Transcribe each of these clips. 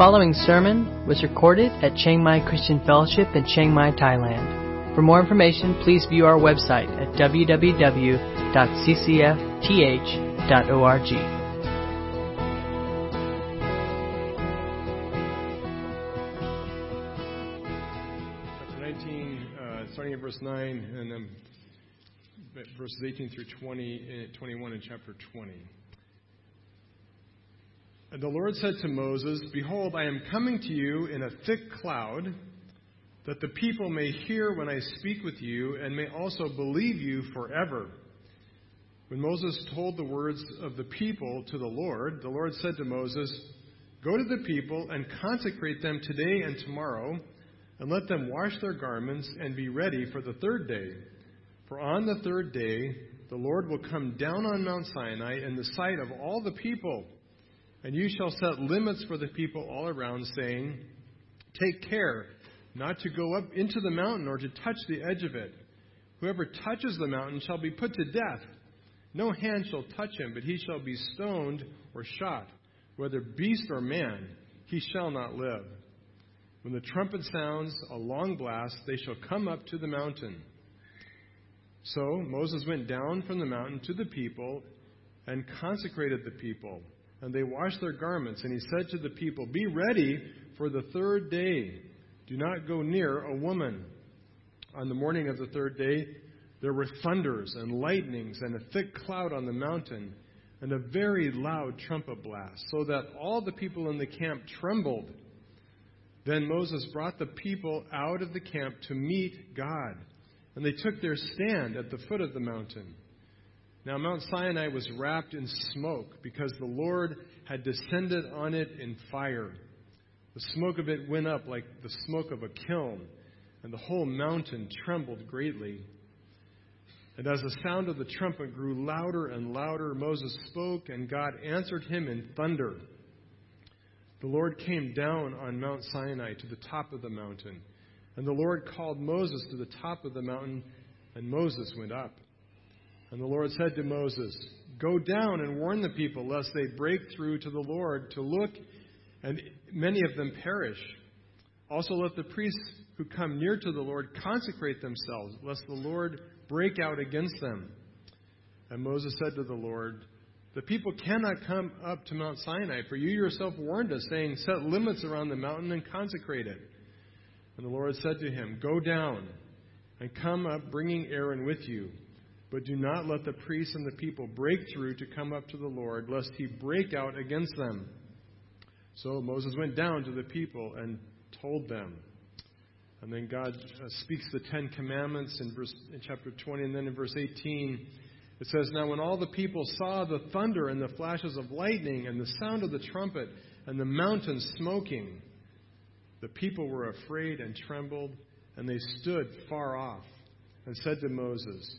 following sermon was recorded at Chiang Mai Christian Fellowship in Chiang Mai, Thailand. For more information, please view our website at www.ccfth.org. Chapter 19, uh, starting verse 9, and then verses 18 through 20, uh, 21 in chapter 20. And the Lord said to Moses, Behold, I am coming to you in a thick cloud, that the people may hear when I speak with you, and may also believe you forever. When Moses told the words of the people to the Lord, the Lord said to Moses, Go to the people and consecrate them today and tomorrow and let them wash their garments and be ready for the third day. For on the third day the Lord will come down on Mount Sinai in the sight of all the people, and you shall set limits for the people all around, saying, Take care not to go up into the mountain or to touch the edge of it. Whoever touches the mountain shall be put to death. No hand shall touch him, but he shall be stoned or shot. Whether beast or man, he shall not live. When the trumpet sounds a long blast, they shall come up to the mountain. So Moses went down from the mountain to the people and consecrated the people. And they washed their garments. And he said to the people, Be ready for the third day. Do not go near a woman. On the morning of the third day, there were thunders and lightnings and a thick cloud on the mountain and a very loud trumpet blast, so that all the people in the camp trembled. Then Moses brought the people out of the camp to meet God, and they took their stand at the foot of the mountain. Now, Mount Sinai was wrapped in smoke because the Lord had descended on it in fire. The smoke of it went up like the smoke of a kiln, and the whole mountain trembled greatly. And as the sound of the trumpet grew louder and louder, Moses spoke, and God answered him in thunder. The Lord came down on Mount Sinai to the top of the mountain. And the Lord called Moses to the top of the mountain, and Moses went up. And the Lord said to Moses, Go down and warn the people, lest they break through to the Lord to look, and many of them perish. Also, let the priests who come near to the Lord consecrate themselves, lest the Lord break out against them. And Moses said to the Lord, the people cannot come up to Mount Sinai, for you yourself warned us, saying, Set limits around the mountain and consecrate it. And the Lord said to him, Go down and come up, bringing Aaron with you. But do not let the priests and the people break through to come up to the Lord, lest he break out against them. So Moses went down to the people and told them. And then God uh, speaks the Ten Commandments in, verse, in chapter 20, and then in verse 18. It says, Now when all the people saw the thunder and the flashes of lightning and the sound of the trumpet and the mountain smoking, the people were afraid and trembled, and they stood far off and said to Moses,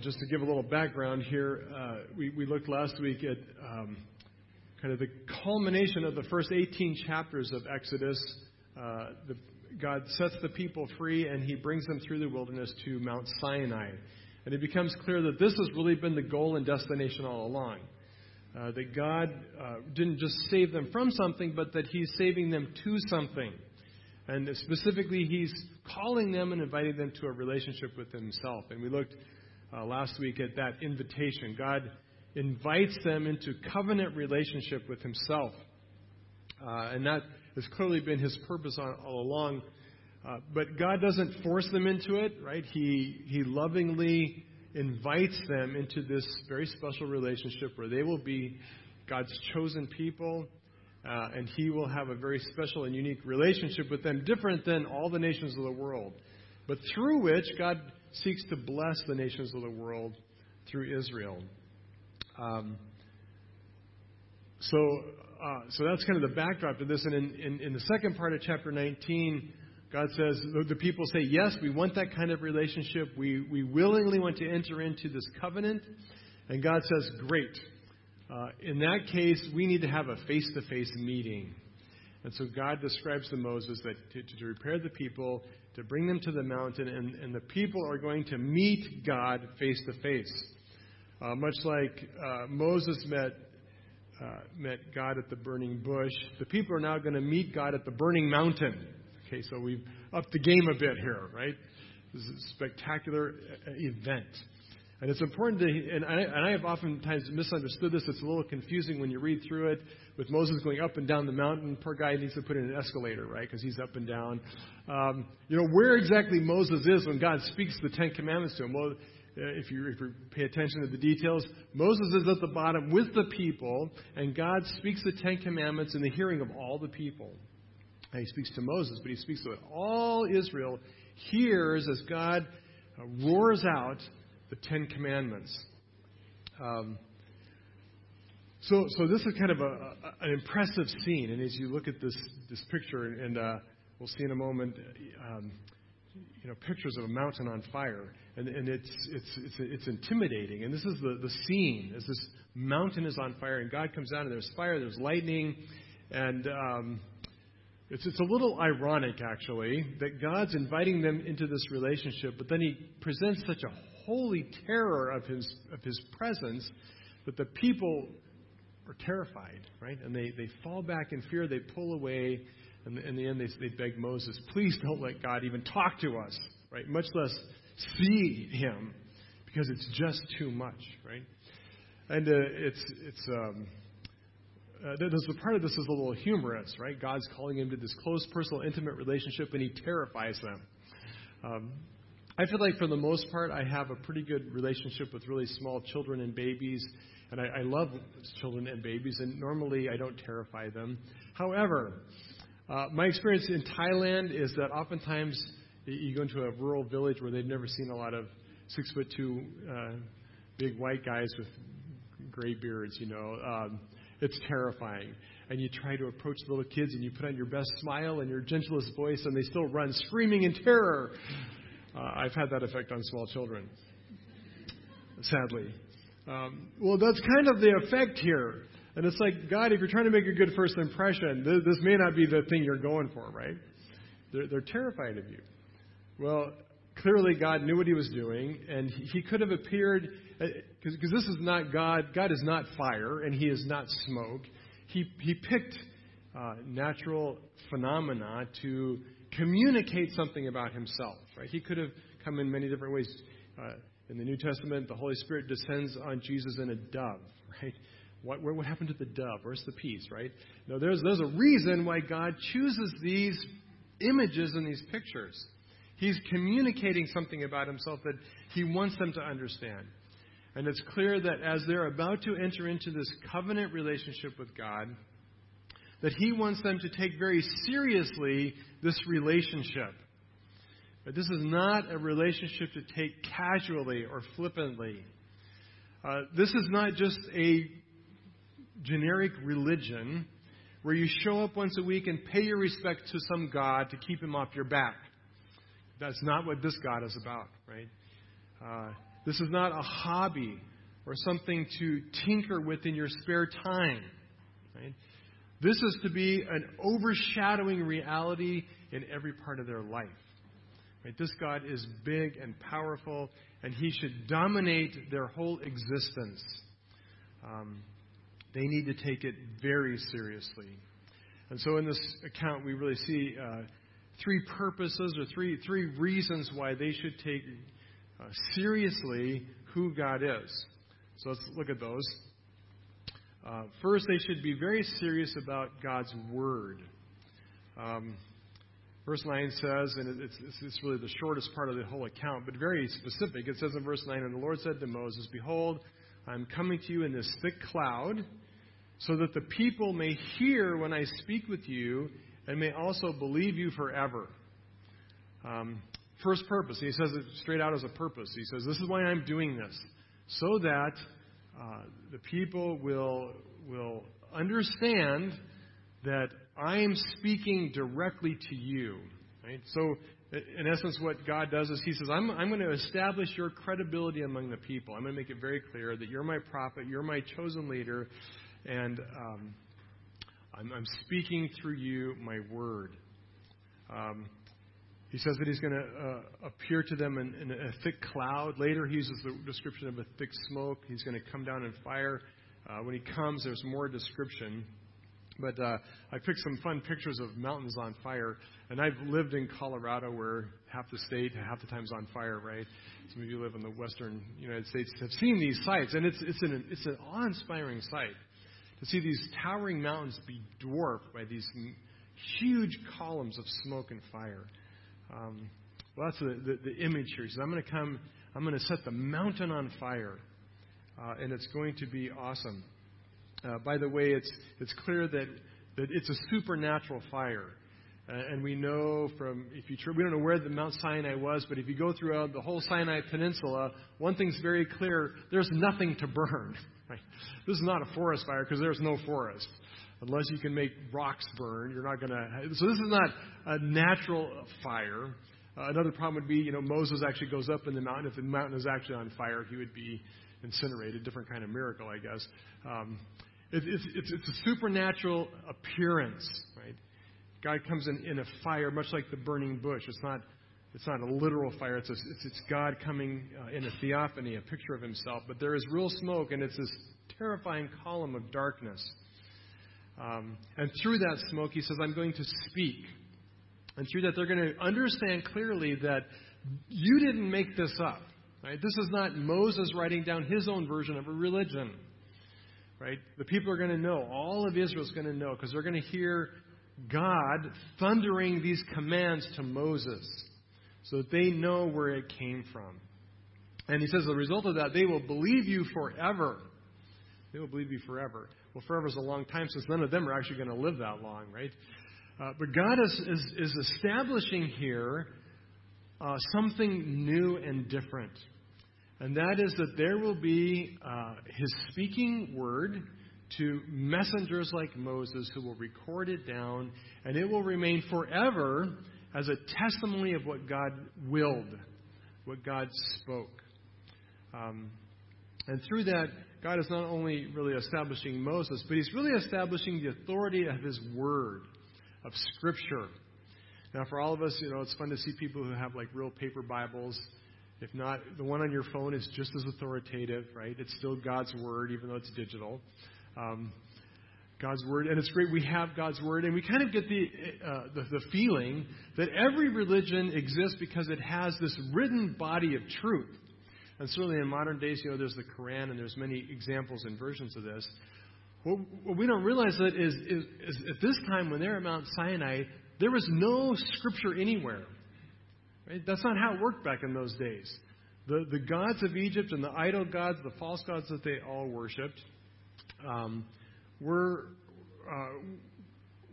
Just to give a little background here, uh, we, we, looked last week at um, kind of the culmination of the first 18 chapters of Exodus. Uh, God sets the people free and he brings them through the wilderness to Mount Sinai. And it becomes clear that this has really been the goal and destination all along. Uh, that God uh, didn't just save them from something, but that He's saving them to something. And specifically, He's calling them and inviting them to a relationship with Himself. And we looked uh, last week at that invitation. God invites them into covenant relationship with Himself. Uh, and that has clearly been His purpose all, all along uh, but God doesn't force them into it, right? He, he lovingly invites them into this very special relationship where they will be God's chosen people, uh, and He will have a very special and unique relationship with them, different than all the nations of the world, but through which God seeks to bless the nations of the world through Israel. Um, so, uh, so that's kind of the backdrop to this. And in, in, in the second part of chapter 19, God says, the people say, Yes, we want that kind of relationship. We, we willingly want to enter into this covenant. And God says, Great. Uh, in that case, we need to have a face to face meeting. And so God describes to Moses that to, to, prepare the people, to bring them to the mountain, and, and the people are going to meet God face to face. Much like uh, Moses met, uh, met God at the burning bush, the people are now going to meet God at the burning mountain. Okay, so we've upped the game a bit here, right? This is a spectacular uh, event. And it's important to, and I, and I have oftentimes misunderstood this. It's a little confusing when you read through it with Moses going up and down the mountain. Poor guy needs to put in an escalator, right? Because he's up and down. Um, you know, where exactly Moses is when God speaks the Ten Commandments to him? Well, uh, if you, if you pay attention to the details, Moses is at the bottom with the people, and God speaks the Ten Commandments in the hearing of all the people. And he speaks to Moses, but he speaks to all Israel hears as God uh, roars out the Ten Commandments. Um, so, so this is kind of a, a, an impressive scene, and as you look at this this picture, and uh, we'll see in a moment, um, you know, pictures of a mountain on fire, and, and it's it's it's it's intimidating. And this is the the scene as this mountain is on fire, and God comes down, and there's fire, there's lightning, and um, it's, it's a little ironic, actually, that God's inviting them into this relationship, but then He presents such a holy terror of His, of his presence that the people are terrified, right? And they, they fall back in fear, they pull away, and in the end, they, they beg Moses, please don't let God even talk to us, right? Much less see Him, because it's just too much, right? And uh, it's, it's, um, uh, there's a part of this is a little humorous, right? God's calling him to this close, personal, intimate relationship, and he terrifies them. Um, I feel like for the most part, I have a pretty good relationship with really small children and babies, and I, I love children and babies, and normally I don't terrify them. However, uh, my experience in Thailand is that oftentimes you go into a rural village where they've never seen a lot of six foot two uh, big white guys with gray beards, you know. Um, it's terrifying. And you try to approach the little kids and you put on your best smile and your gentlest voice, and they still run screaming in terror. Uh, I've had that effect on small children, sadly. Um, well, that's kind of the effect here. And it's like, God, if you're trying to make a good first impression, this, this may not be the thing you're going for, right? They're, they're terrified of you. Well, clearly God knew what he was doing, and he could have appeared because uh, this is not God. God is not fire, and He is not smoke. He He picked uh, natural phenomena to communicate something about Himself. Right? He could have come in many different ways. Uh, in the New Testament, the Holy Spirit descends on Jesus in a dove. Right? What, what happened to the dove? Where's the peace? Right? No, there's there's a reason why God chooses these images and these pictures. He's communicating something about himself that he wants them to understand. And it's clear that as they're about to enter into this covenant relationship with God, that He wants them to take very seriously this relationship. But this is not a relationship to take casually or flippantly. Uh, this is not just a generic religion where you show up once a week and pay your respect to some God to keep him off your back. That's not what this God is about, right? Uh, this is not a hobby or something to tinker with in your spare time. Right? This is to be an overshadowing reality in every part of their life. Right? This God is big and powerful, and He should dominate their whole existence. Um, they need to take it very seriously. And so, in this account, we really see uh, three purposes or three three reasons why they should take uh, seriously who God is. So let's look at those. Uh, first, they should be very serious about God's Word. Um, verse 9 says, and it's, it's, really the shortest part of the whole account, but very specific. It says in verse 9, And the Lord said to Moses, Behold, I'm coming to you in this thick cloud, so that the people may hear when I speak with you, and may also believe you forever. Um, first purpose. He says it straight out as a purpose. He says, This is why I'm doing this, so that uh, the people will, will understand that I am speaking directly to you. Right? So, in essence, what God does is He says, I'm, I'm going to establish your credibility among the people. I'm going to make it very clear that you're my prophet, you're my chosen leader, and um, I'm, I'm, speaking through you my word. Um, he says that he's going to uh, appear to them in, in, a thick cloud. Later, he uses the description of a thick smoke. He's going to come down in fire. Uh, when he comes, there's more description. But uh, I picked some fun pictures of mountains on fire. And I've lived in Colorado where half the state, half the time's on fire, right? Some of you live in the western United States have seen these sites. And it's, it's, an, it's an awe inspiring sight to see these towering mountains be dwarfed by these huge columns of smoke and fire. Um, well, that's the, the, the, image here. He says, I'm going to come, I'm going to set the mountain on fire, uh, and it's going to be awesome. Uh, by the way, it's, it's clear that, that it's a supernatural fire. Uh, and we know from, if you, we don't know where the Mount Sinai was, but if you go throughout the whole Sinai Peninsula, one thing's very clear there's nothing to burn. Right? This is not a forest fire because there's no forest. Unless you can make rocks burn, you're not going to. So this is not a natural fire. Uh, another problem would be, you know, Moses actually goes up in the mountain. If the mountain is actually on fire, he would be incinerated. Different kind of miracle, I guess. Um, it, it's, it's, it's a supernatural appearance, right? God comes in in a fire, much like the burning bush. It's not, it's not a literal fire. It's, a, it's, it's God coming uh, in a theophany, a picture of Himself. But there is real smoke, and it's this terrifying column of darkness. Um, and through that smoke, He says, "I'm going to speak." And through that, they're going to understand clearly that you didn't make this up. Right? This is not Moses writing down his own version of a religion. Right? The people are going to know. All of Israel is going to know because they're going to hear God thundering these commands to Moses so that they know where it came from. And he says, the result of that, they will believe you forever. They will believe you forever. Well, forever is a long time since none of them are actually going to live that long, right? Uh, but God is, is, is establishing here uh, something new and different. And that is that there will be uh, his speaking word to messengers like Moses who will record it down, and it will remain forever as a testimony of what God willed, what God spoke. Um, and through that, God is not only really establishing Moses, but he's really establishing the authority of his word, of Scripture. Now, for all of us, you know, it's fun to see people who have like real paper Bibles if not, the one on your phone is just as authoritative, right? It's still God's Word, even though it's digital. Um, God's Word, and it's great we have God's Word, and we kind of get the, uh, the, the feeling that every religion exists because it has this written body of truth. And certainly in modern days, you know, there's the Quran, and there's many examples and versions of this. What, what we don't realize that is, is, is at this time when they're at Mount Sinai, there was no scripture anywhere. Right? That's not how it worked back in those days. The, the gods of Egypt and the idol gods, the false gods that they all worshipped, um, were, uh,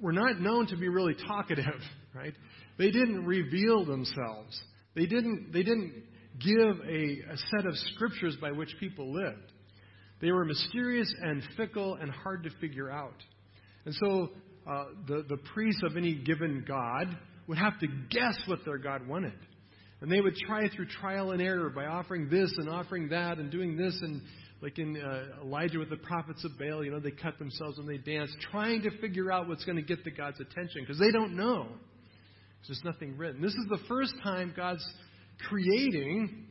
were not known to be really talkative, right? They didn't reveal themselves. They didn't, they didn't give a, a set of scriptures by which people lived. They were mysterious and fickle and hard to figure out. And so uh, the, the priests of any given god would have to guess what their God wanted. And they would try through trial and error by offering this and offering that and doing this. And like in uh, Elijah with the prophets of Baal, you know, they cut themselves when they dance, trying to figure out what's going to get the God's attention because they don't know. There's nothing written. This is the first time God's creating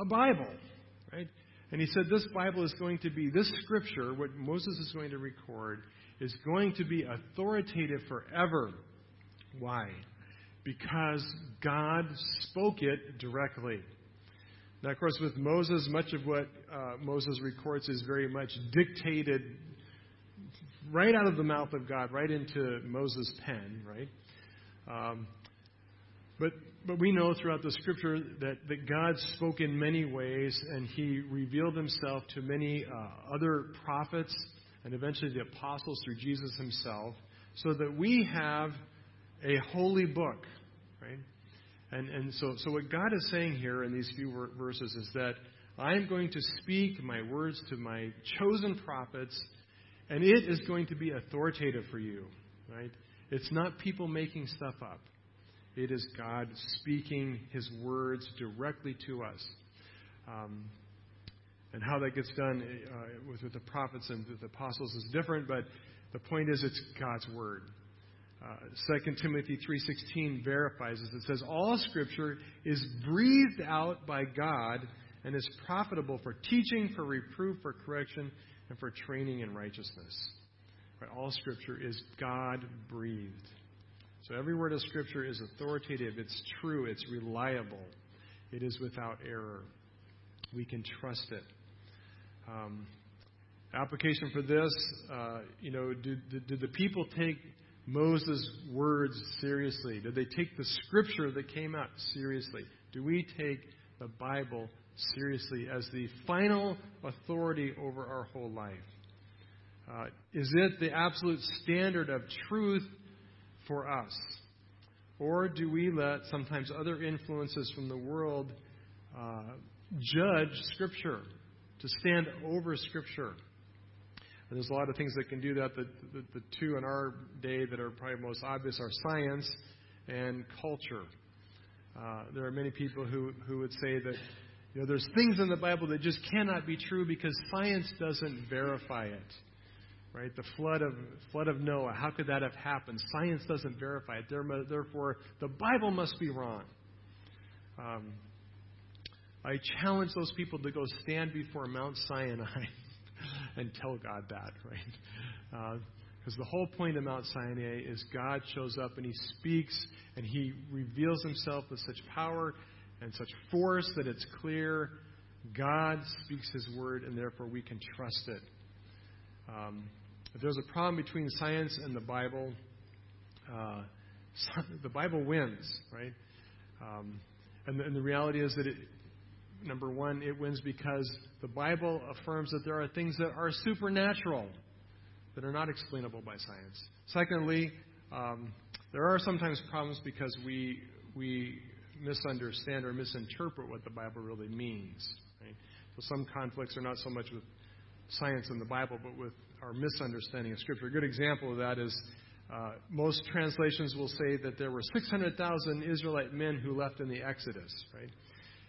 a Bible, right? And he said this Bible is going to be, this scripture, what Moses is going to record, is going to be authoritative forever. Why? Because God spoke it directly. Now, of course, with Moses, much of what uh, Moses records is very much dictated right out of the mouth of God, right into Moses' pen, right? Um, but, but we know throughout the scripture that, that God spoke in many ways, and he revealed himself to many uh, other prophets and eventually the apostles through Jesus himself, so that we have a holy book, right? And, and so, so what God is saying here in these few verses is that I'm going to speak my words to my chosen prophets, And it is going to be authoritative for you, right? It's not people making stuff up. It is God speaking His words directly to us. Um, and how that gets done uh, with, with, the prophets and the apostles is different, but the point is it's God's word. Uh, 2 Timothy 3:16 verifies this. It says all scripture is breathed out by God and is profitable for teaching, for reproof, for correction, and for training in righteousness. Right? All scripture is God breathed. So every word of scripture is authoritative, it's true, it's reliable. It is without error. We can trust it. Um, application for this, uh, you know, did, did, did the people take Moses' words seriously? Did they take the scripture that came out seriously? Do we take the Bible seriously as the final authority over our whole life? Uh, is it the absolute standard of truth for us? Or do we let sometimes other influences from the world uh, judge Scripture, to stand over Scripture? And there's a lot of things that can do that. The, the, the two in our day that are probably most obvious are science and culture. Uh, there are many people who, who would say that you know, there's things in the Bible that just cannot be true because science doesn't verify it. Right? The flood of flood of Noah, how could that have happened? Science doesn't verify it. Therefore, the Bible must be wrong. Um, I challenge those people to go stand before Mount Sinai and tell God that, right? Because uh, the whole point of Mount Sinai is God shows up and He speaks and He reveals Himself with such power and such force that it's clear God speaks His word and therefore we can trust it. Um, if there's a problem between science and the Bible, uh, the Bible wins, right? Um, and, the, and, the, reality is that, it, number one, it wins because the Bible affirms that there are things that are supernatural, that are not explainable by science. Secondly, um, there are sometimes problems because we, we misunderstand or misinterpret what the Bible really means. Right? So some conflicts are not so much with science and the Bible, but with our misunderstanding of Scripture. A good example of that is uh, most translations will say that there were 600,000 Israelite men who left in the Exodus, right?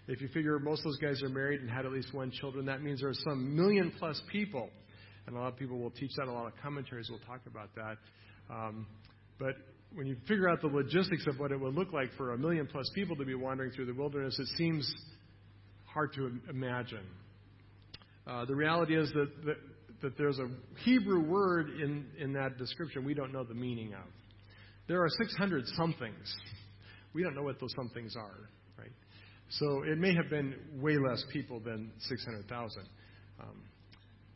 If you figure most of those guys are married and had at least one children, that means there are some million plus people. And a lot of people will teach that. A lot of commentaries will talk about that. Um, but when you figure out the logistics of what it would look like for a million plus people to be wandering through the wilderness, it seems hard to imagine. Uh, the reality is that, that, that, there's a Hebrew word in, in that description we don't know the meaning of. There are 600 somethings. We don't know what those somethings are? So it may have been way less people than 600,000. Um,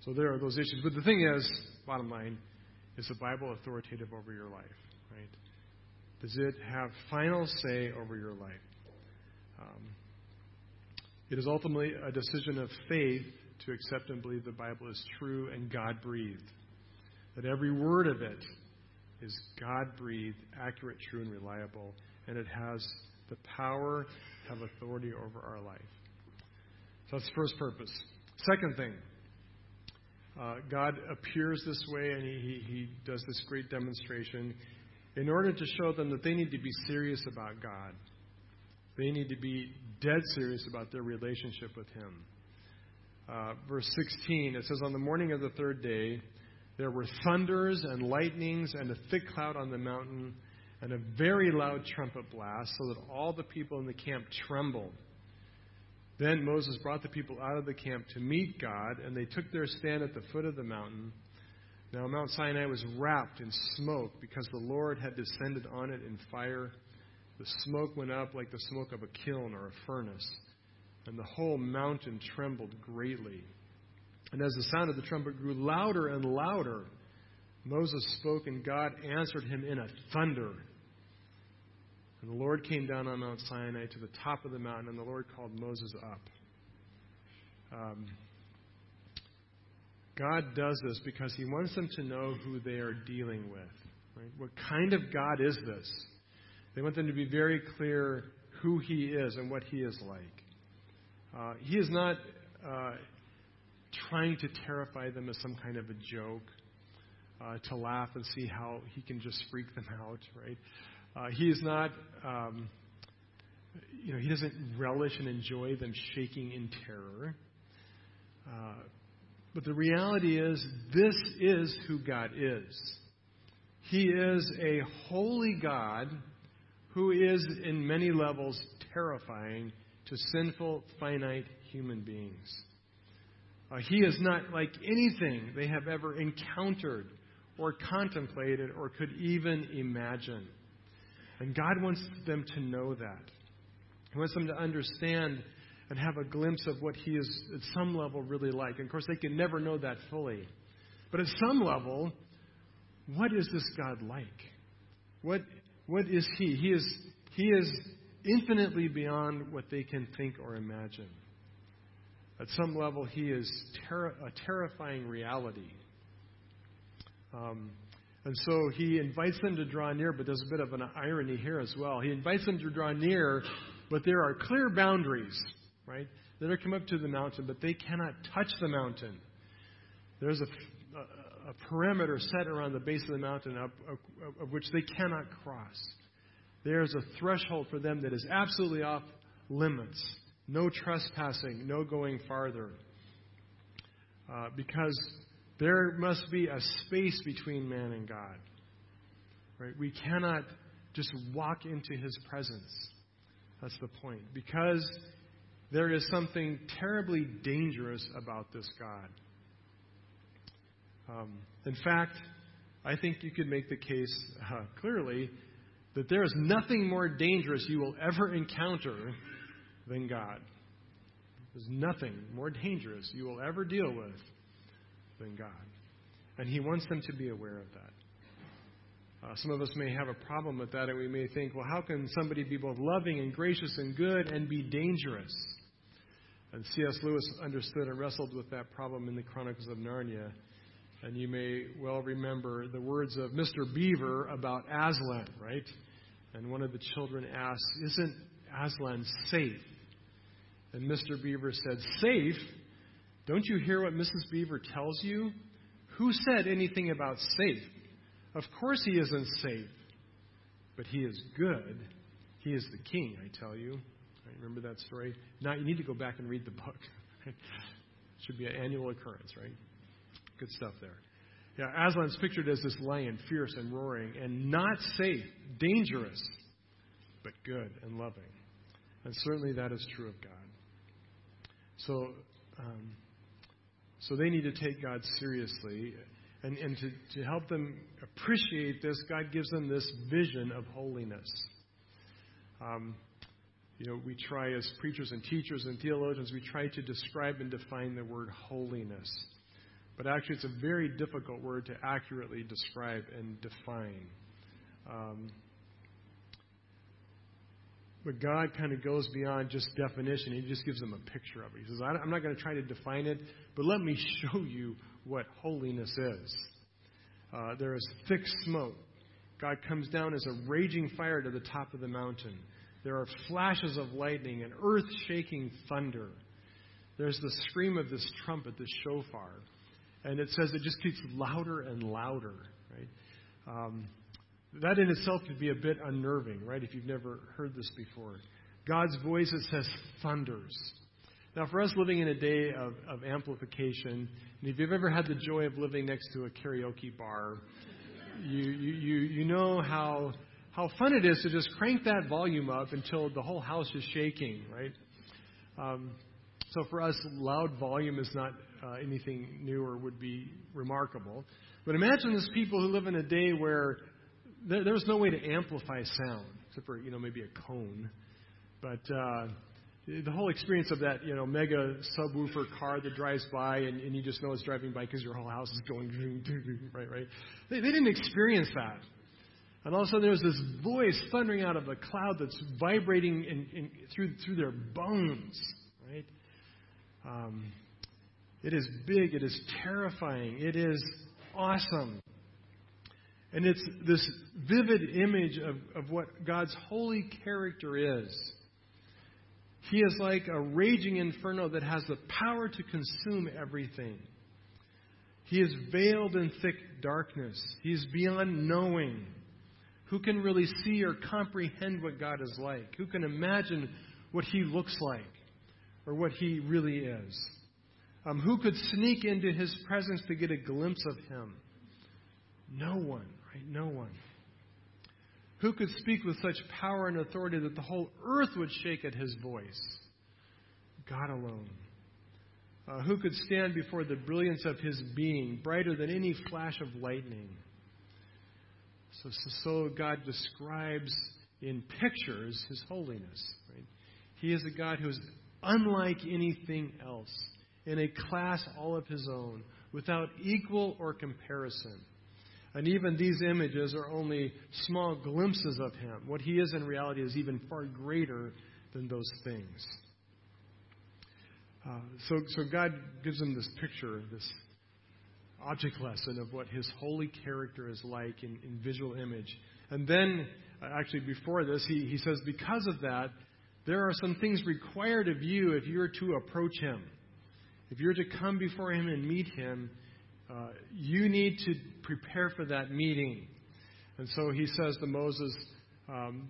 so there are those issues. But the thing is, bottom line, is the Bible authoritative over your life, right? Does it have final say over your life? Um, it is ultimately a decision of faith to accept and believe the Bible is true and God breathed. That every word of it is God breathed, accurate, true, and reliable, and it has the power have authority over our life. So that's the first purpose. Second thing, uh, God appears this way and he, he, he does this great demonstration in order to show them that they need to be serious about God. They need to be dead serious about their relationship with Him. Uh, verse 16, it says, On the morning of the third day, there were thunders and lightnings and a thick cloud on the mountain and a very loud trumpet blast, so that all the people in the camp trembled. Then Moses brought the people out of the camp to meet God, and they took their stand at the foot of the mountain. Now, Mount Sinai was wrapped in smoke because the Lord had descended on it in fire. The smoke went up like the smoke of a kiln or a furnace, and the whole mountain trembled greatly. And as the sound of the trumpet grew louder and louder, Moses spoke, and God answered him in a thunder. And the Lord came down on Mount Sinai to the top of the mountain, and the Lord called Moses up. Um, God does this because He wants them to know who they are dealing with. Right? What kind of God is this? They want them to be very clear who He is and what He is like. Uh, he is not uh, trying to terrify them as some kind of a joke. Uh, to laugh and see how he can just freak them out, right? Uh, he is not, um, you know, he doesn't relish and enjoy them shaking in terror. Uh, but the reality is, this is who God is. He is a holy God who is, in many levels, terrifying to sinful, finite human beings. Uh, he is not like anything they have ever encountered or contemplated or could even imagine. And God wants them to know that. He wants them to understand and have a glimpse of what He is, at some level, really like. And of course, they can never know that fully. But at some level, what is this God like? What, what is He? He is, he is infinitely beyond what they can think or imagine. At some level, He is ter- a terrifying reality. Um, and so he invites them to draw near, but there's a bit of an irony here as well. He invites them to draw near, but there are clear boundaries, right? They're to come up to the mountain, but they cannot touch the mountain. There's a, a, a perimeter set around the base of the mountain of, of, of which they cannot cross. There's a threshold for them that is absolutely off limits. No trespassing, no going farther. Uh, because there must be a space between man and God. Right? We cannot just walk into his presence. That's the point. Because there is something terribly dangerous about this God. Um, in fact, I think you could make the case uh, clearly that there is nothing more dangerous you will ever encounter than God. There's nothing more dangerous you will ever deal with than God. And He wants them to be aware of that. Uh, some of us may have a problem with that, and we may think, well, how can somebody be both loving and gracious and good and be dangerous? And C.S. Lewis understood and wrestled with that problem in the Chronicles of Narnia. And you may well remember the words of Mr. Beaver about Aslan, right? And one of the children asked, Isn't Aslan safe? And Mr. Beaver said, Safe? Don't you hear what Mrs. Beaver tells you? Who said anything about safe? Of course he isn't safe, but he is good. He is the king, I tell you. Right, remember that story? Now you need to go back and read the book. Should be an annual occurrence, right? Good stuff there. Yeah, Aslan's pictured as this lion, fierce and roaring, and not safe, dangerous, but good and loving. And certainly that is true of God. So, um, so they need to take God seriously. And, and to, to help them appreciate this, God gives them this vision of holiness. Um, you know, we try as preachers and teachers and theologians, we try to describe and define the word holiness. But actually, it's a very difficult word to accurately describe and define. Um, but God kind of goes beyond just definition. He just gives them a picture of it. He says, I'm not going to try to define it, but let me show you what holiness is. Uh, there is thick smoke. God comes down as a raging fire to the top of the mountain. There are flashes of lightning and earth shaking thunder. There's the scream of this trumpet, this shofar. And it says it just gets louder and louder, right? Um, that in itself could be a bit unnerving, right, if you've never heard this before. God's voice, it says, thunders. Now, for us living in a day of, of amplification, and if you've ever had the joy of living next to a karaoke bar, you, you, you, you know how, how fun it is to just crank that volume up until the whole house is shaking, right? Um, so for us, loud volume is not uh, anything new or would be remarkable. But imagine these people who live in a day where there, there's no way to amplify sound, except for, you know, maybe a cone. But uh, the whole experience of that, you know, mega subwoofer car that drives by and, and you just know it's driving by because your whole house is going, right, right? They, they didn't experience that. And all of a sudden there's this voice thundering out of a cloud that's vibrating in, in, through, through their bones, right? Um, it is big. It is terrifying. It is awesome. And it's this vivid image of, of what God's holy character is. He is like a raging inferno that has the power to consume everything. He is veiled in thick darkness. He is beyond knowing. Who can really see or comprehend what God is like? Who can imagine what He looks like or what He really is? Um, who could sneak into His presence to get a glimpse of Him? No one, right? No one. Who could speak with such power and authority that the whole earth would shake at His voice? God alone. Uh, who could stand before the brilliance of his being, brighter than any flash of lightning? So, so, God describes in pictures his holiness. Right? He is a God who is unlike anything else, in a class all of his own, without equal or comparison. And even these images are only small glimpses of him. What he is in reality is even far greater than those things. Uh, so, so God gives him this picture, this object lesson of what his holy character is like in, in visual image. And then, uh, actually, before this, he, he says, because of that, there are some things required of you if you're to approach him. If you're to come before him and meet him, uh, you need to prepare for that meeting. And so he says to Moses, um,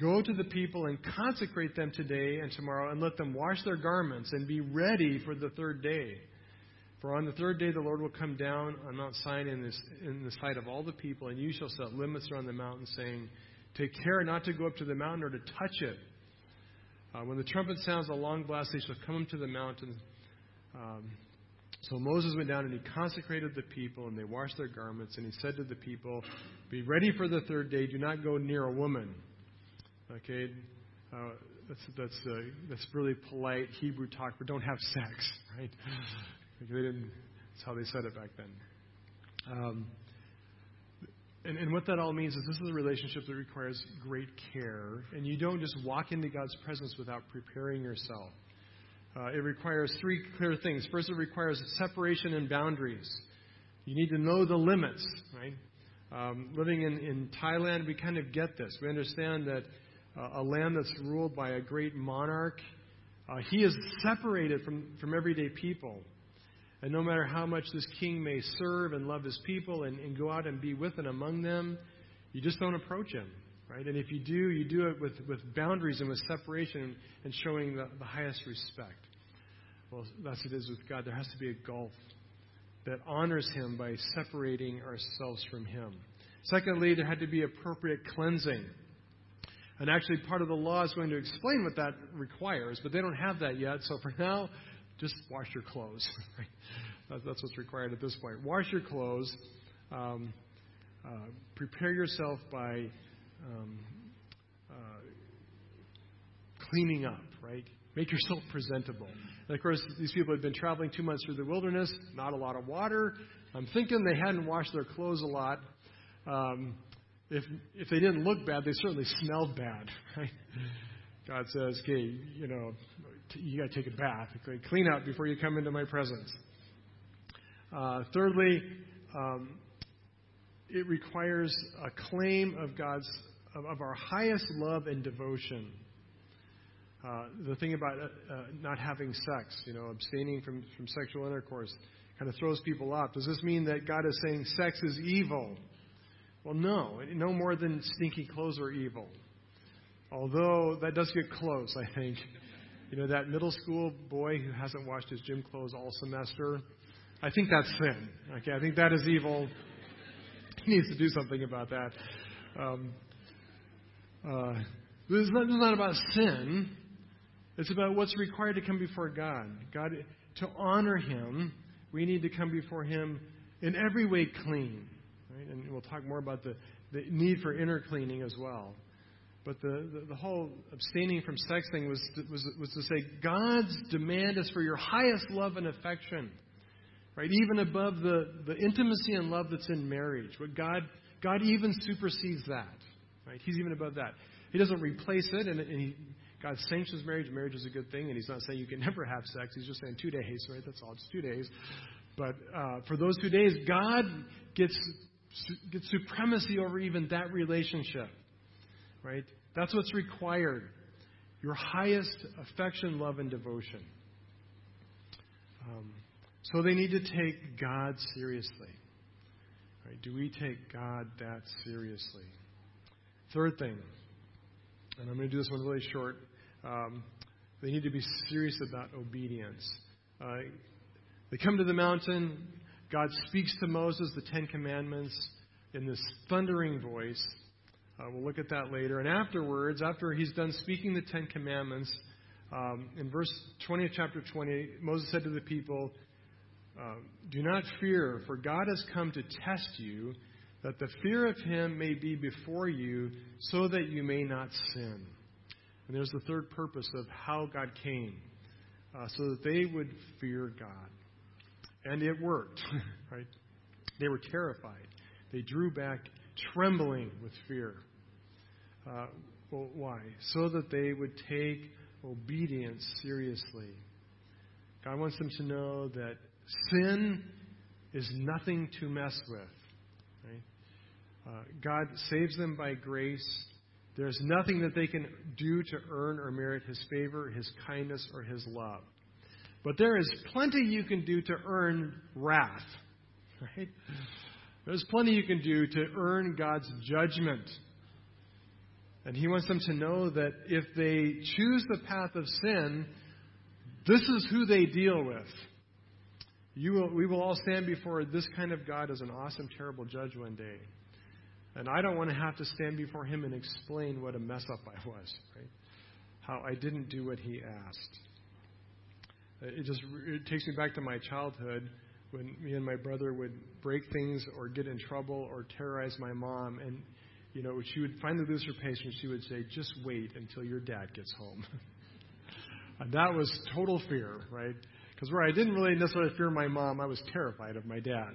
Go to the people and consecrate them today and tomorrow, and let them wash their garments and be ready for the third day. For on the third day the Lord will come down on Mount Sinai in, this, in the sight of all the people, and you shall set limits around the mountain, saying, Take care not to go up to the mountain or to touch it. Uh, when the trumpet sounds a long blast, they shall come to the mountain. Um, so Moses went down and he consecrated the people, and they washed their garments. And he said to the people, Be ready for the third day. Do not go near a woman Okay, uh, that's that's uh, that's really polite Hebrew talk, but don't have sex, right? they didn't. That's how they said it back then. Um, and, and what that all means is this is a relationship that requires great care, and you don't just walk into God's presence without preparing yourself. Uh, it requires three clear things. First, it requires separation and boundaries. You need to know the limits, right? Um, living in, in Thailand, we kind of get this. We understand that a land that's ruled by a great monarch. Uh, he is separated from, from everyday people. And no matter how much this king may serve and love his people and, and go out and be with and among them, you just don't approach him. Right? And if you do, you do it with, with boundaries and with separation and showing the, the highest respect. Well, that's it is with God. There has to be a gulf that honors him by separating ourselves from him. Secondly, there had to be appropriate cleansing. And actually, part of the law is going to explain what that requires, but they don't have that yet. So for now, just wash your clothes. That's what's required at this point. Wash your clothes. Um, uh, prepare yourself by um, uh, cleaning up, right? Make yourself presentable. And of course, these people had been traveling two months through the wilderness, not a lot of water. I'm thinking they hadn't washed their clothes a lot. Um, if, if they didn't look bad, they certainly smelled bad, right? God says, okay, you know, you got to take a bath. Clean up before you come into my presence. Uh, thirdly, um, it requires a claim of God's of, of our highest love and devotion. Uh, the thing about uh, uh, not having sex, you know, abstaining from, from sexual intercourse, kind of throws people off. Does this mean that God is saying sex is evil? Well, no, no more than stinky clothes are evil. Although that does get close, I think. You know, that middle school boy who hasn't washed his gym clothes all semester, I think that's sin. Okay, I think that is evil. He needs to do something about that. Um, uh, this, is not, this is not about sin. It's about what's required to come before God. God, to honor Him, we need to come before Him in every way clean. Right? And we'll talk more about the, the need for inner cleaning as well. But the, the, the, whole abstaining from sex thing was, was, was to say God's demand is for your highest love and affection, right? Even above the, the intimacy and love that's in marriage. What God, God even supersedes that, right? He's even above that. He doesn't replace it, and, and he, God sanctions marriage. Marriage is a good thing, and He's not saying you can never have sex. He's just saying two days, right? That's all. It's two days. But uh, for those two days, God gets get supremacy over even that relationship. Right? That's what's required. Your highest affection, love, and devotion. Um, So they need to take God seriously. Right? Do we take God that seriously? Third thing, and I'm going to do this one really short. Um, they need to be serious about obedience. Uh, they come to the mountain. God speaks to Moses the Ten Commandments in this thundering voice. Uh, we'll look at that later. And afterwards, after he's done speaking the Ten Commandments, um, in verse 20 of chapter 20, Moses said to the people, uh, Do not fear, for God has come to test you, that the fear of him may be before you, so that you may not sin. And there's the third purpose of how God came, uh, so that they would fear God. And it worked, right? They were terrified. They drew back, trembling with fear. Uh, well, why? So that they would take obedience seriously. God wants them to know that sin is nothing to mess with. Right? Uh, God saves them by grace. There's nothing that they can do to earn or merit His favor, His kindness, or His love. But there is plenty you can do to earn wrath. Right? There's plenty you can do to earn God's judgment. And He wants them to know that if they choose the path of sin, this is who they deal with. You will, we will all stand before this kind of God as an awesome, terrible judge one day. And I don't want to have to stand before Him and explain what a mess up I was, right? How I didn't do what He asked. It just it takes me back to my childhood when me and my brother would break things or get in trouble or terrorize my mom. And, you know, she would finally lose her patience. She would say, just wait until your dad gets home. and that was total fear, right? Because where I didn't really necessarily fear my mom, I was terrified of my dad.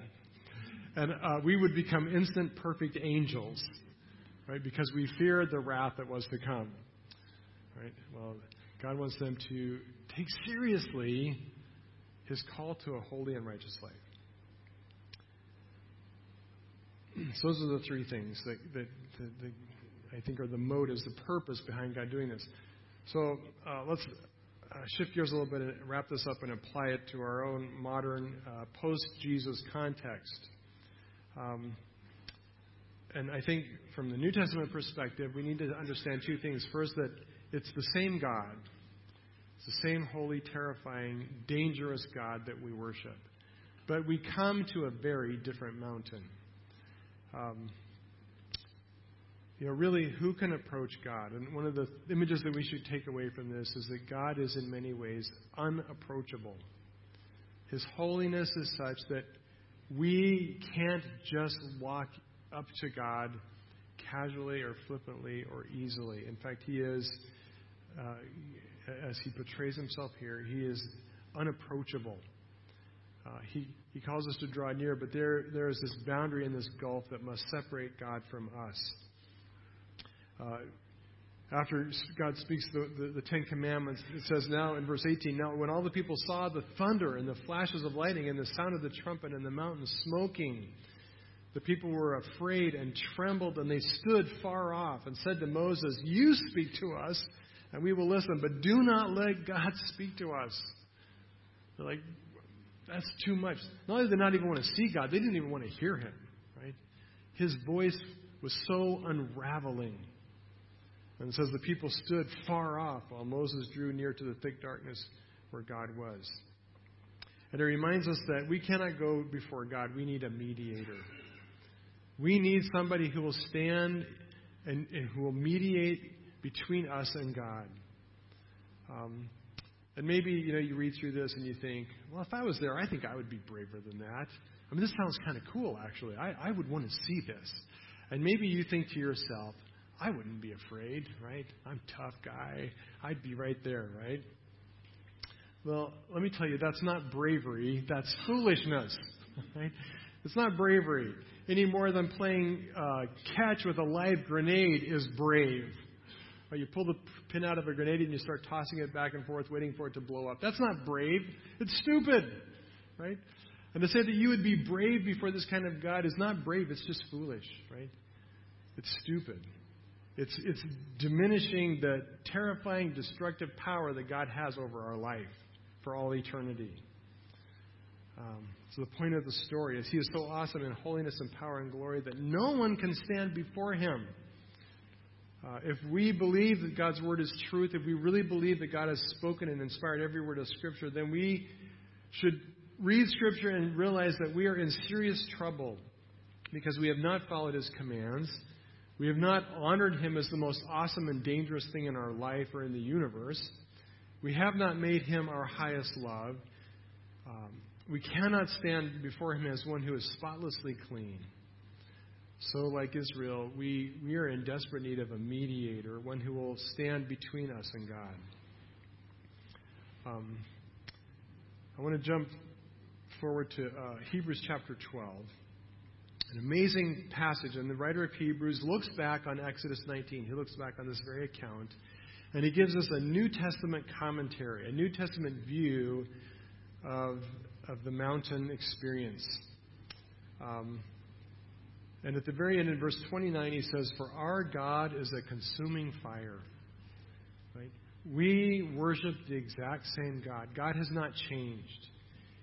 And uh, we would become instant perfect angels, right? Because we feared the wrath that was to come, right? Well, God wants them to take seriously his call to a holy and righteous life. So those are the three things that, that, that, that, I think are the motives, the purpose behind God doing this. So uh, let's shift gears a little bit and wrap this up and apply it to our own modern uh, post Jesus context. Um, and I think from the New Testament perspective, we need to understand two things. First, that it's the same God it's the same holy, terrifying, dangerous God that we worship. But we come to a very different mountain. Um, you know, really, who can approach God? And one of the images that we should take away from this is that God is in many ways unapproachable. His holiness is such that we can't just walk up to God casually or flippantly or easily. In fact, He is. Uh, as he portrays himself here, he is unapproachable. Uh, he, he calls us to draw near, but there, there is this boundary in this gulf that must separate God from us. Uh, after God speaks the, the, the, Ten Commandments, it says now in verse 18 Now, when all the people saw the thunder and the flashes of lightning and the sound of the trumpet and the mountain smoking, the people were afraid and trembled, and they stood far off and said to Moses, You speak to us, and we will listen, but do not let God speak to us. They're like, that's too much. Not only did they not even want to see God, they didn't even want to hear Him, right? His voice was so unraveling. And it says the people stood far off while Moses drew near to the thick darkness where God was. And it reminds us that we cannot go before God. We need a mediator. We need somebody who will stand and, and who will mediate between us and God. Um, and maybe you know you read through this and you think, well, if I was there, I think I would be braver than that. I mean, this sounds kind of cool, actually. I, I would want to see this. And maybe you think to yourself, I wouldn't be afraid, right? I'm tough guy. I'd be right there, right? Well, let me tell you, that's not bravery. That's foolishness, right? It's not bravery any more than playing uh, catch with a live grenade is brave. Or you pull the pin out of a grenade and you start tossing it back and forth, waiting for it to blow up. That's not brave. It's stupid. Right? And to say that you would be brave before this kind of God is not brave, it's just foolish, right? It's stupid. It's, it's diminishing the terrifying, destructive power that God has over our life for all eternity. Um, so the point of the story is he is so awesome in holiness and power and glory that no one can stand before him. Uh, if we believe that God's word is truth, if we really believe that God has spoken and inspired every word of Scripture, then we should read Scripture and realize that we are in serious trouble because we have not followed His commands. We have not honored Him as the most awesome and dangerous thing in our life or in the universe. We have not made Him our highest love. Um, we cannot stand before Him as one who is spotlessly clean. So, like Israel, we, we are in desperate need of a mediator, one who will stand between us and God. Um, I want to jump forward to uh, Hebrews chapter 12. An amazing passage, and the writer of Hebrews looks back on Exodus 19. He looks back on this very account, and he gives us a New Testament commentary, a New Testament view of, of the mountain experience. Um, and at the very end, in verse 29, he says, For our God is a consuming fire. Right? We worship the exact same God. God has not changed.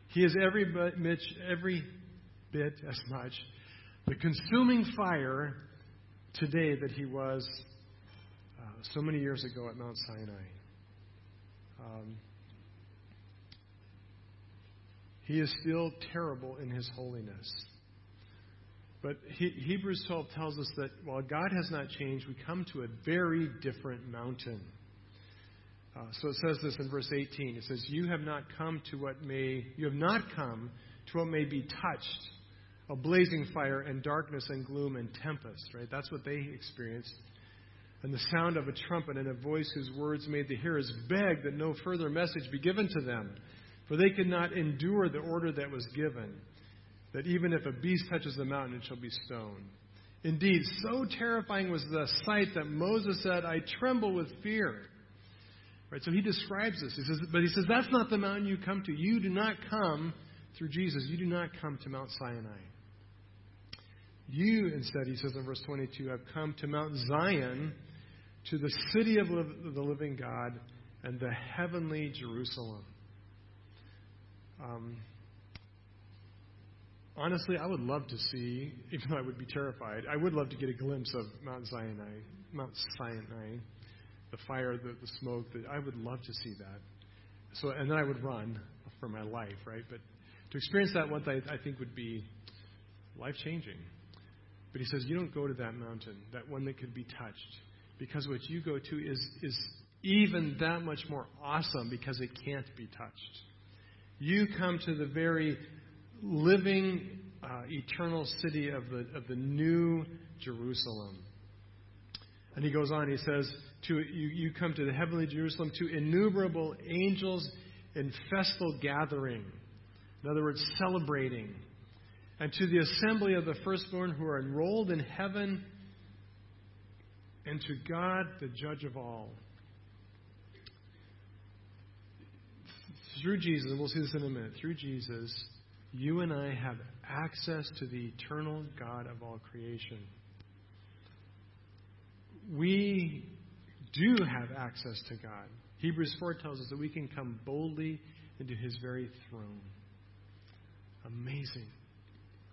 He is every bit, every bit as much the consuming fire today that he was uh, so many years ago at Mount Sinai. Um, he is still terrible in his holiness. But he, Hebrews 12 tells us that while God has not changed, we come to a very different mountain. Uh, so it says this in verse 18. It says, "You have not come to what may you have not come to what may be touched, a blazing fire and darkness and gloom and tempest." Right? That's what they experienced. And the sound of a trumpet and a voice whose words made the hearers beg that no further message be given to them, for they could not endure the order that was given that even if a beast touches the mountain, it shall be stoned. Indeed, so terrifying was the sight that Moses said, I tremble with fear. Right, so he describes this. He says, but he says, that's not the mountain you come to. You do not come through Jesus. You do not come to Mount Sinai. You, instead, he says in verse 22, have come to Mount Zion, to the city of the living God, and the heavenly Jerusalem. Um, honestly, I would love to see, even though I would be terrified, I would love to get a glimpse of Mount Sinai, Mount Sinai, the fire, the, the smoke. I would love to see that. So, and then I would run for my life, right? But to experience that once, I, I think would be life changing. But he says, you don't go to that mountain, that one that could be touched, because what you go to is is even that much more awesome because it can't be touched. You come to the very living, uh, eternal city of the, of the new Jerusalem. And he goes on, he says, to, you, you come to the heavenly Jerusalem, to innumerable angels in festal gathering. In other words, celebrating. And to the assembly of the firstborn who are enrolled in heaven, and to God, the judge of all. Through Jesus, and we'll see this in a minute, through Jesus, you and I have access to the eternal God of all creation. We do have access to God. Hebrews 4 tells us that we can come boldly into his very throne. Amazing.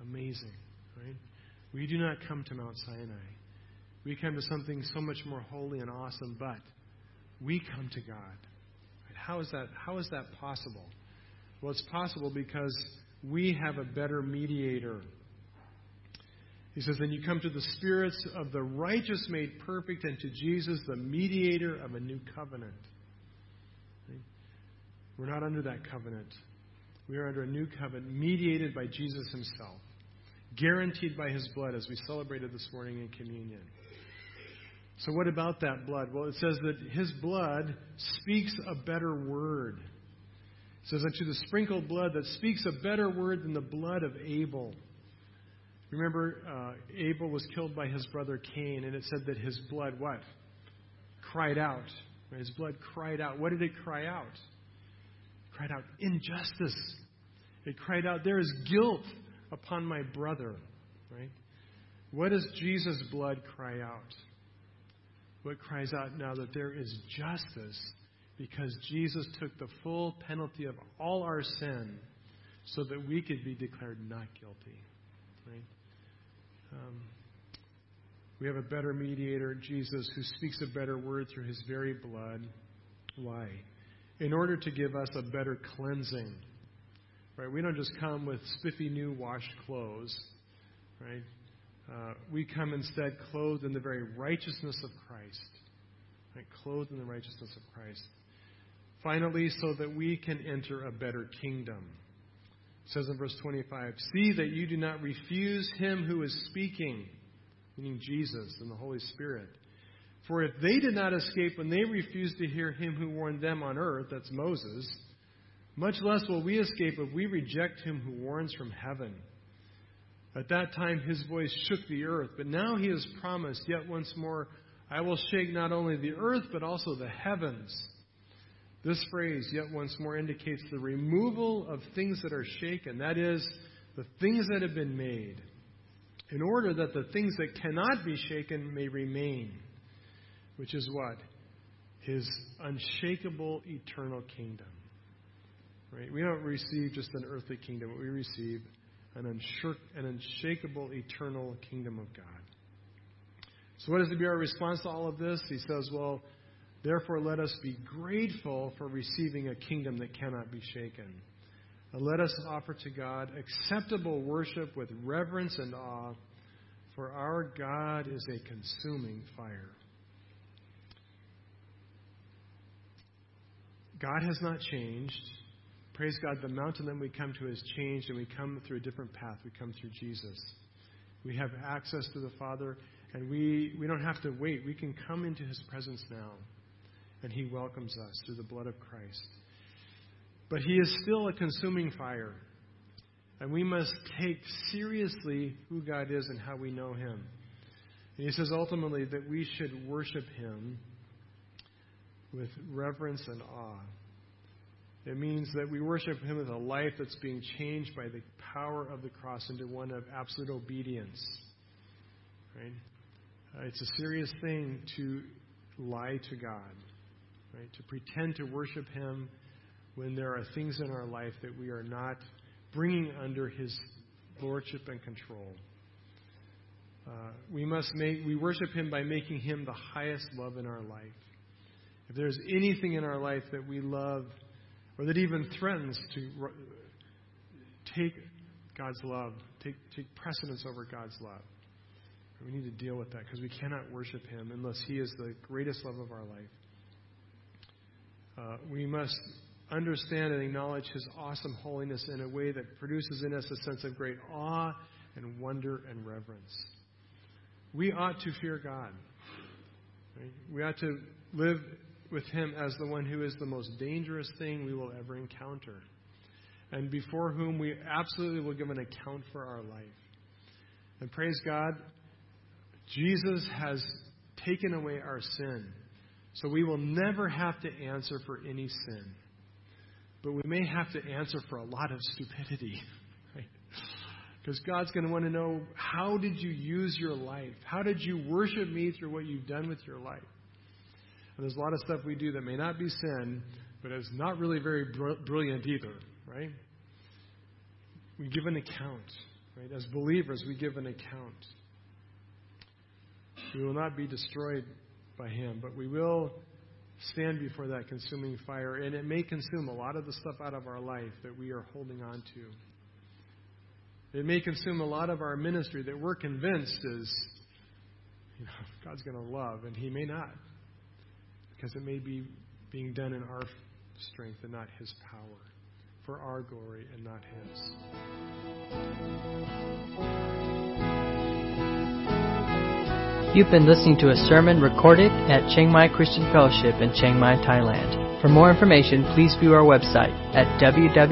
Amazing, right? We do not come to Mount Sinai. We come to something so much more holy and awesome, but we come to God. How is that how is that possible? Well, it's possible because we have a better mediator. He says, Then you come to the spirits of the righteous made perfect, and to Jesus, the mediator of a new covenant. We're not under that covenant. We are under a new covenant mediated by Jesus himself, guaranteed by his blood, as we celebrated this morning in communion. So, what about that blood? Well, it says that his blood speaks a better word. It says, Unto the sprinkled blood that speaks a better word than the blood of Abel. Remember, uh, Abel was killed by his brother Cain, and it said that his blood, what? Cried out. His blood cried out. What did it cry out? It cried out injustice. It cried out, There is guilt upon my brother. Right? What does Jesus' blood cry out? What cries out now that there is justice because Jesus took the full penalty of all our sin so that we could be declared not guilty. Right? Um, we have a better mediator, Jesus, who speaks a better word through his very blood. Why? In order to give us a better cleansing. Right? We don't just come with spiffy new washed clothes. Right? Uh, we come instead clothed in the very righteousness of Christ. Right? Clothed in the righteousness of Christ. Finally, so that we can enter a better kingdom. It says in verse 25, See that you do not refuse him who is speaking, meaning Jesus and the Holy Spirit. For if they did not escape when they refused to hear him who warned them on earth, that's Moses, much less will we escape if we reject him who warns from heaven. At that time his voice shook the earth, but now he has promised, yet once more, I will shake not only the earth, but also the heavens. This phrase, yet once more, indicates the removal of things that are shaken, that is, the things that have been made, in order that the things that cannot be shaken may remain, which is what? His unshakable eternal kingdom. Right? We don't receive just an earthly kingdom, but we receive an, an unshakable eternal kingdom of God. So, what is to be our response to all of this? He says, Well, therefore, let us be grateful for receiving a kingdom that cannot be shaken. And let us offer to God acceptable worship with reverence and awe, for our God is a consuming fire. God has not changed. Praise God, the mountain that we come to has changed, and we come through a different path. We come through Jesus. We have access to the Father, and we, we don't have to wait. We can come into His presence now, and He welcomes us through the blood of Christ. But He is still a consuming fire, and we must take seriously who God is and how we know Him. And He says ultimately that we should worship Him with reverence and awe. It means that we worship Him with a life that's being changed by the power of the cross into one of absolute obedience. Right? Uh, it's a serious thing to lie to God, right? To pretend to worship Him when there are things in our life that we are not bringing under His lordship and control. Uh, we must make we worship Him by making Him the highest love in our life. If there's anything in our life that we love or that even threatens to take God's love, take, take precedence over God's love. We need to deal with that because we cannot worship Him unless He is the greatest love of our life. Uh, we must understand and acknowledge His awesome holiness in a way that produces in us a sense of great awe and wonder and reverence. We ought to fear God. Right? We ought to live with Him as the one who is the most dangerous thing we will ever encounter, and before whom we absolutely will give an account for our life. And praise God, Jesus has taken away our sin, so we will never have to answer for any sin. But we may have to answer for a lot of stupidity. Because God's going to want to know how did you use your life? How did you worship me through what you've done with your life? And there's a lot of stuff we do that may not be sin, but it's not really very br- brilliant either, right? We give an account, right? As believers, we give an account. We will not be destroyed by Him, but we will stand before that consuming fire, and it may consume a lot of the stuff out of our life that we are holding on to. It may consume a lot of our ministry that we're convinced is, you know, God's going to love, and He may not because it may be being done in our strength and not His power, for our glory and not His. You've been listening to a sermon recorded at Chiang Mai Christian Fellowship in Chiang Mai, Thailand. For more information, please view our website at www.ccfth.org.